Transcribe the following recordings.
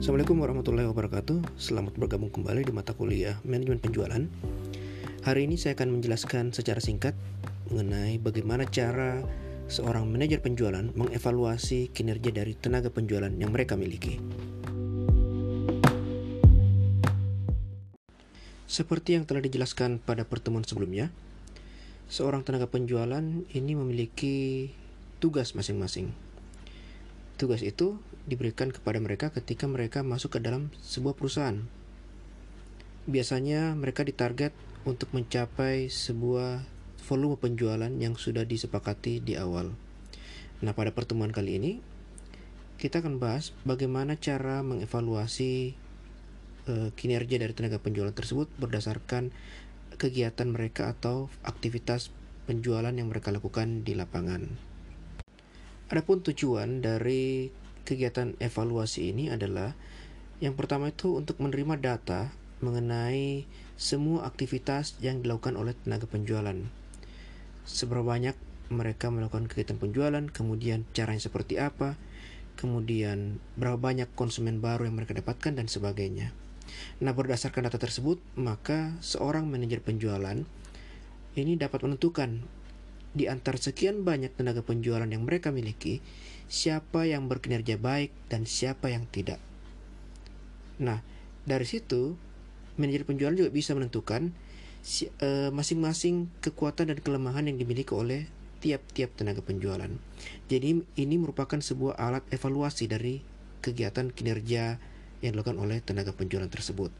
Assalamualaikum warahmatullahi wabarakatuh. Selamat bergabung kembali di mata kuliah Manajemen Penjualan. Hari ini saya akan menjelaskan secara singkat Mengenai bagaimana cara seorang manajer penjualan mengevaluasi kinerja dari tenaga penjualan yang mereka miliki. Seperti yang telah dijelaskan pada pertemuan sebelumnya Seorang tenaga penjualan ini memiliki tugas masing-masing. Tugas itu diberikan kepada mereka ketika mereka masuk ke dalam sebuah perusahaan. Biasanya mereka ditarget untuk mencapai sebuah volume penjualan yang sudah disepakati di awal. Nah, pada pertemuan kali ini kita akan bahas bagaimana cara mengevaluasi uh, kinerja dari tenaga penjualan tersebut berdasarkan kegiatan mereka atau aktivitas penjualan yang mereka lakukan di lapangan. Adapun tujuan dari kegiatan evaluasi ini adalah yang pertama itu untuk menerima data mengenai semua aktivitas yang dilakukan oleh tenaga penjualan. Seberapa banyak mereka melakukan kegiatan penjualan, kemudian caranya seperti apa, kemudian berapa banyak konsumen baru yang mereka dapatkan dan sebagainya. Nah, berdasarkan data tersebut, maka seorang manajer penjualan ini dapat menentukan di antara sekian banyak tenaga penjualan yang mereka miliki, siapa yang berkinerja baik dan siapa yang tidak. Nah, dari situ manajer penjualan juga bisa menentukan eh, masing-masing kekuatan dan kelemahan yang dimiliki oleh tiap-tiap tenaga penjualan. Jadi ini merupakan sebuah alat evaluasi dari kegiatan kinerja yang dilakukan oleh tenaga penjualan tersebut.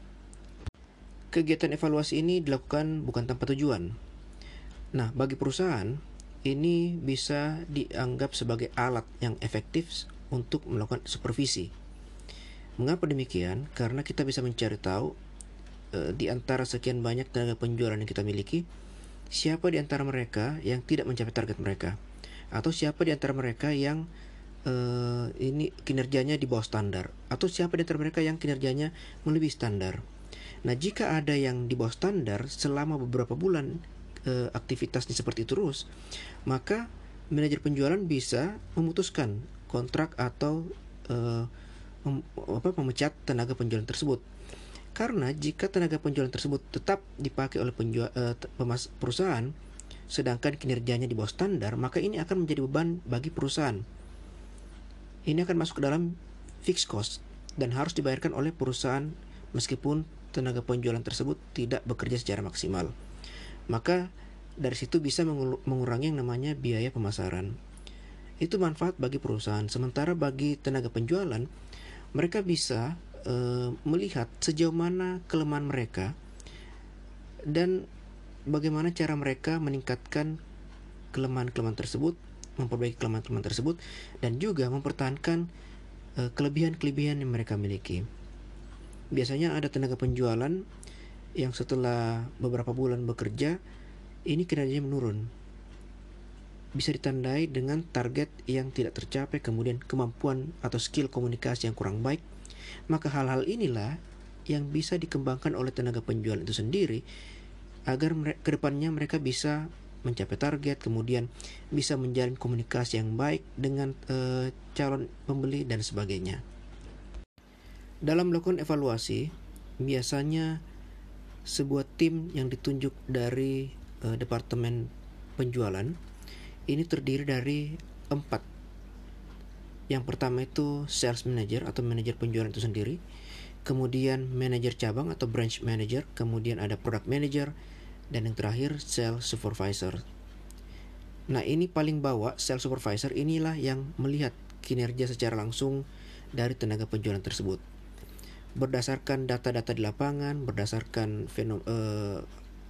Kegiatan evaluasi ini dilakukan bukan tanpa tujuan. Nah, bagi perusahaan, ini bisa dianggap sebagai alat yang efektif untuk melakukan supervisi. Mengapa demikian? Karena kita bisa mencari tahu e, di antara sekian banyak tenaga penjualan yang kita miliki, siapa di antara mereka yang tidak mencapai target mereka, atau siapa di antara mereka yang e, ini kinerjanya di bawah standar, atau siapa di antara mereka yang kinerjanya melebihi standar. Nah, jika ada yang di bawah standar selama beberapa bulan e, aktivitasnya seperti terus, maka manajer penjualan bisa memutuskan kontrak atau e, mem, apa, memecat tenaga penjualan tersebut. Karena jika tenaga penjualan tersebut tetap dipakai oleh penjual, e, perusahaan, sedangkan kinerjanya di bawah standar, maka ini akan menjadi beban bagi perusahaan. Ini akan masuk ke dalam fixed cost dan harus dibayarkan oleh perusahaan meskipun tenaga penjualan tersebut tidak bekerja secara maksimal maka dari situ bisa mengurangi yang namanya biaya pemasaran. Itu manfaat bagi perusahaan. Sementara bagi tenaga penjualan, mereka bisa e, melihat sejauh mana kelemahan mereka dan bagaimana cara mereka meningkatkan kelemahan-kelemahan tersebut, memperbaiki kelemahan-kelemahan tersebut, dan juga mempertahankan kelebihan kelebihan-kelebihan yang mereka miliki. Biasanya ada tenaga penjualan yang setelah beberapa bulan bekerja ini kinerjanya menurun. Bisa ditandai dengan target yang tidak tercapai, kemudian kemampuan atau skill komunikasi yang kurang baik. Maka hal-hal inilah yang bisa dikembangkan oleh tenaga penjual itu sendiri agar ke depannya mereka bisa mencapai target, kemudian bisa menjalin komunikasi yang baik dengan uh, calon pembeli dan sebagainya. Dalam melakukan evaluasi, biasanya sebuah tim yang ditunjuk dari uh, departemen penjualan. Ini terdiri dari empat. Yang pertama itu sales manager atau manajer penjualan itu sendiri, kemudian manajer cabang atau branch manager, kemudian ada product manager, dan yang terakhir sales supervisor. Nah ini paling bawah sales supervisor inilah yang melihat kinerja secara langsung dari tenaga penjualan tersebut berdasarkan data-data di lapangan, berdasarkan uh,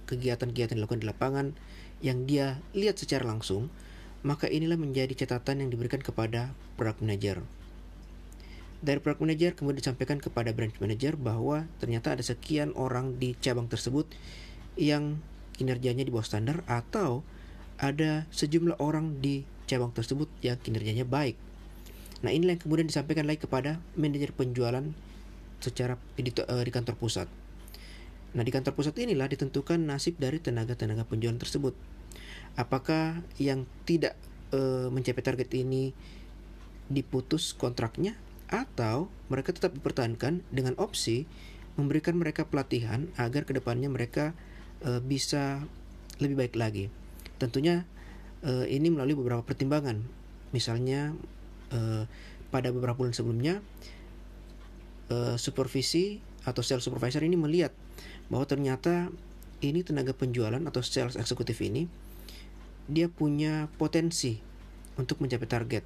kegiatan-kegiatan dilakukan di lapangan yang dia lihat secara langsung, maka inilah menjadi catatan yang diberikan kepada product manager. Dari product manager kemudian disampaikan kepada branch manager bahwa ternyata ada sekian orang di cabang tersebut yang kinerjanya di bawah standar atau ada sejumlah orang di cabang tersebut yang kinerjanya baik. Nah, inilah yang kemudian disampaikan lagi kepada manajer penjualan secara di, uh, di kantor pusat. Nah, di kantor pusat inilah ditentukan nasib dari tenaga-tenaga penjualan tersebut. Apakah yang tidak uh, mencapai target ini diputus kontraknya atau mereka tetap dipertahankan dengan opsi memberikan mereka pelatihan agar ke depannya mereka uh, bisa lebih baik lagi. Tentunya uh, ini melalui beberapa pertimbangan, misalnya uh, pada beberapa bulan sebelumnya uh, supervisi atau sales supervisor ini melihat bahwa ternyata ini tenaga penjualan atau sales eksekutif ini dia punya potensi untuk mencapai target.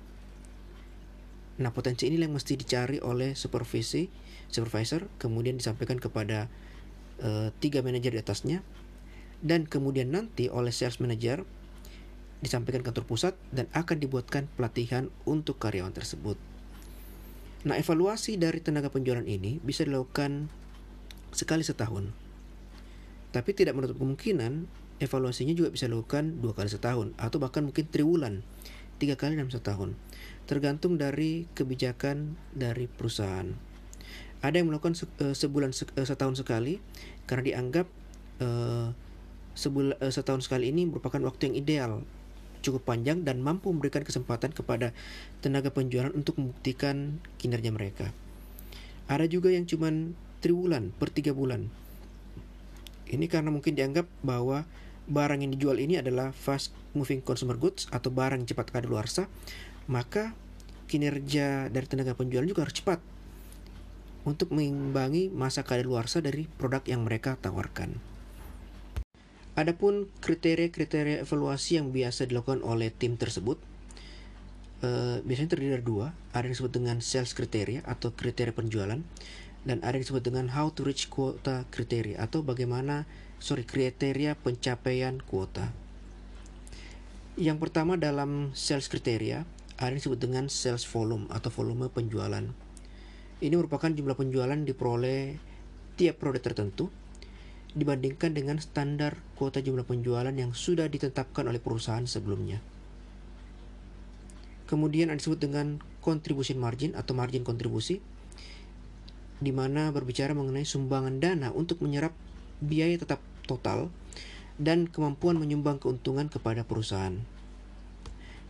Nah, potensi ini yang mesti dicari oleh supervisi, supervisor, kemudian disampaikan kepada uh, tiga manajer di atasnya, dan kemudian nanti oleh sales manager disampaikan kantor pusat dan akan dibuatkan pelatihan untuk karyawan tersebut. Nah, evaluasi dari tenaga penjualan ini bisa dilakukan sekali setahun. Tapi tidak menutup kemungkinan evaluasinya juga bisa dilakukan dua kali setahun atau bahkan mungkin triwulan tiga kali dalam setahun tergantung dari kebijakan dari perusahaan ada yang melakukan eh, sebulan eh, setahun sekali karena dianggap uh, sebulan setahun sekali ini merupakan waktu yang ideal cukup panjang dan mampu memberikan kesempatan kepada tenaga penjualan untuk membuktikan kinerja mereka ada juga yang cuman triwulan per tiga bulan ini karena mungkin dianggap bahwa barang yang dijual ini adalah fast moving consumer goods atau barang cepat kadaluarsa, maka kinerja dari tenaga penjual juga harus cepat untuk mengimbangi masa kadaluarsa dari produk yang mereka tawarkan. Adapun kriteria-kriteria evaluasi yang biasa dilakukan oleh tim tersebut uh, biasanya terdiri dari dua, ada yang disebut dengan sales kriteria atau kriteria penjualan dan ada yang disebut dengan how to reach quota kriteria atau bagaimana sorry kriteria pencapaian kuota. Yang pertama dalam sales kriteria ada yang disebut dengan sales volume atau volume penjualan. Ini merupakan jumlah penjualan diperoleh tiap produk tertentu dibandingkan dengan standar kuota jumlah penjualan yang sudah ditetapkan oleh perusahaan sebelumnya. Kemudian ada disebut dengan contribution margin atau margin kontribusi di mana berbicara mengenai sumbangan dana untuk menyerap biaya tetap total, dan kemampuan menyumbang keuntungan kepada perusahaan.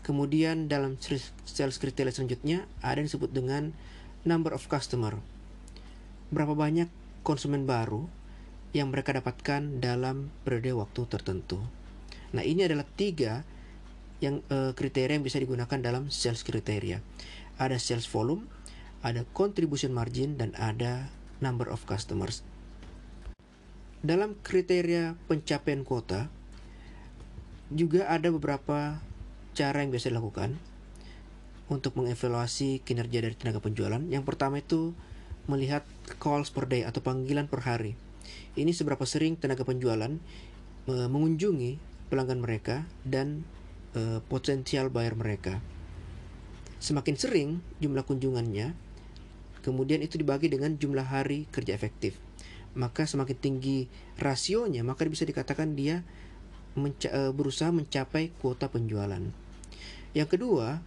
Kemudian dalam sales kriteria selanjutnya ada yang disebut dengan number of customer. Berapa banyak konsumen baru yang mereka dapatkan dalam periode waktu tertentu. Nah ini adalah tiga yang uh, kriteria yang bisa digunakan dalam sales kriteria. Ada sales volume, ada contribution margin, dan ada number of customers. Dalam kriteria pencapaian kuota, juga ada beberapa cara yang biasa dilakukan untuk mengevaluasi kinerja dari tenaga penjualan. Yang pertama itu melihat calls per day atau panggilan per hari. Ini seberapa sering tenaga penjualan mengunjungi pelanggan mereka dan e, potensial buyer mereka. Semakin sering jumlah kunjungannya, kemudian itu dibagi dengan jumlah hari kerja efektif maka semakin tinggi rasionya, maka bisa dikatakan dia menca e, berusaha mencapai kuota penjualan. Yang kedua,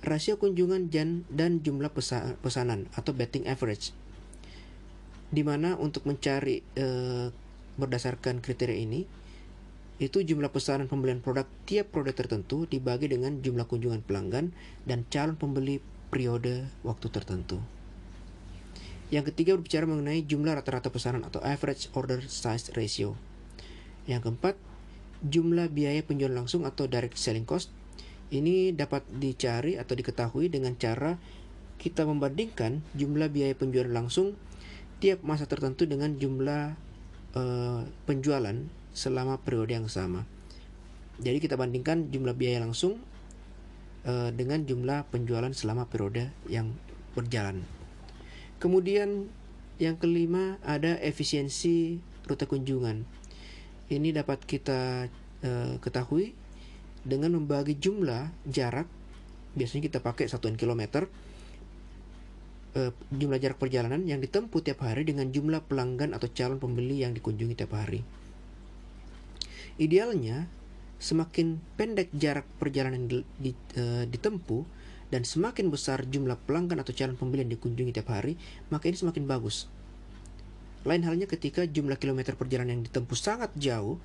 rasio kunjungan dan, dan jumlah pesa pesanan atau betting average. Di mana untuk mencari e, berdasarkan kriteria ini, itu jumlah pesanan pembelian produk tiap produk tertentu dibagi dengan jumlah kunjungan pelanggan dan calon pembeli periode waktu tertentu. Yang ketiga berbicara mengenai jumlah rata-rata pesanan atau average order size ratio. Yang keempat, jumlah biaya penjualan langsung atau direct selling cost. Ini dapat dicari atau diketahui dengan cara kita membandingkan jumlah biaya penjualan langsung tiap masa tertentu dengan jumlah uh, penjualan selama periode yang sama. Jadi kita bandingkan jumlah biaya langsung uh, dengan jumlah penjualan selama periode yang berjalan. Kemudian yang kelima ada efisiensi rute kunjungan. Ini dapat kita uh, ketahui dengan membagi jumlah jarak biasanya kita pakai satuan kilometer uh, jumlah jarak perjalanan yang ditempuh tiap hari dengan jumlah pelanggan atau calon pembeli yang dikunjungi tiap hari. Idealnya semakin pendek jarak perjalanan di, uh, ditempuh dan semakin besar jumlah pelanggan atau calon pembeli yang dikunjungi tiap hari, maka ini semakin bagus. Lain halnya ketika jumlah kilometer perjalanan yang ditempuh sangat jauh,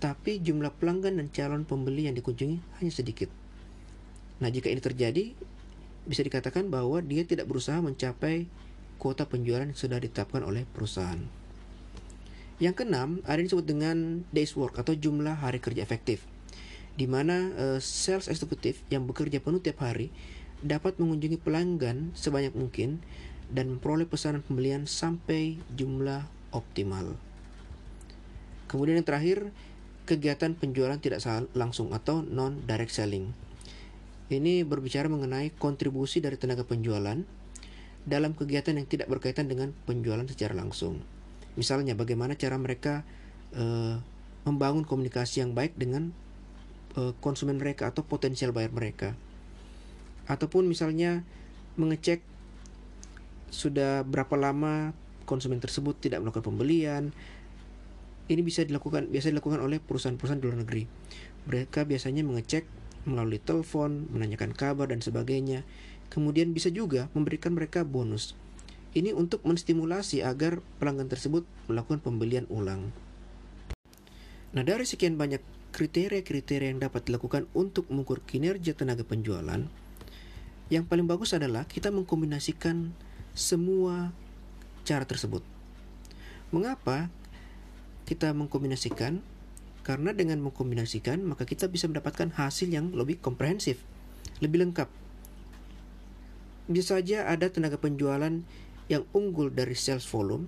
tapi jumlah pelanggan dan calon pembeli yang dikunjungi hanya sedikit. Nah, jika ini terjadi, bisa dikatakan bahwa dia tidak berusaha mencapai kuota penjualan yang sudah ditetapkan oleh perusahaan. Yang keenam, ada yang disebut dengan days work atau jumlah hari kerja efektif, di mana uh, sales eksekutif yang bekerja penuh tiap hari dapat mengunjungi pelanggan sebanyak mungkin dan memperoleh pesanan pembelian sampai jumlah optimal. Kemudian yang terakhir, kegiatan penjualan tidak langsung atau non-direct selling. Ini berbicara mengenai kontribusi dari tenaga penjualan dalam kegiatan yang tidak berkaitan dengan penjualan secara langsung. Misalnya bagaimana cara mereka uh, membangun komunikasi yang baik dengan uh, konsumen mereka atau potensial buyer mereka. Ataupun misalnya mengecek sudah berapa lama konsumen tersebut tidak melakukan pembelian. Ini bisa dilakukan biasa dilakukan oleh perusahaan-perusahaan di luar negeri. Mereka biasanya mengecek melalui telepon, menanyakan kabar dan sebagainya. Kemudian bisa juga memberikan mereka bonus. Ini untuk menstimulasi agar pelanggan tersebut melakukan pembelian ulang. Nah, dari sekian banyak kriteria-kriteria yang dapat dilakukan untuk mengukur kinerja tenaga penjualan, yang paling bagus adalah kita mengkombinasikan semua cara tersebut. Mengapa kita mengkombinasikan? Karena dengan mengkombinasikan, maka kita bisa mendapatkan hasil yang lebih komprehensif, lebih lengkap. Bisa saja ada tenaga penjualan yang unggul dari sales volume,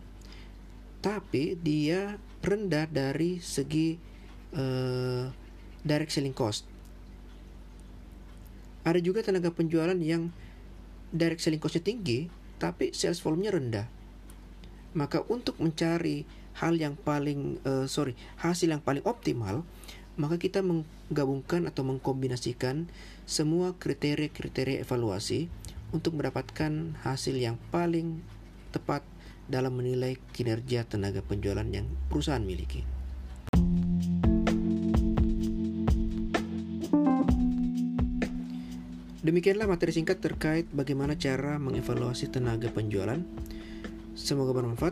tapi dia rendah dari segi uh, direct selling cost. Ada juga tenaga penjualan yang direct selling costnya tinggi, tapi sales volume-nya rendah. Maka untuk mencari hal yang paling uh, sorry hasil yang paling optimal, maka kita menggabungkan atau mengkombinasikan semua kriteria-kriteria evaluasi untuk mendapatkan hasil yang paling tepat dalam menilai kinerja tenaga penjualan yang perusahaan miliki. Demikianlah materi singkat terkait bagaimana cara mengevaluasi tenaga penjualan. Semoga bermanfaat.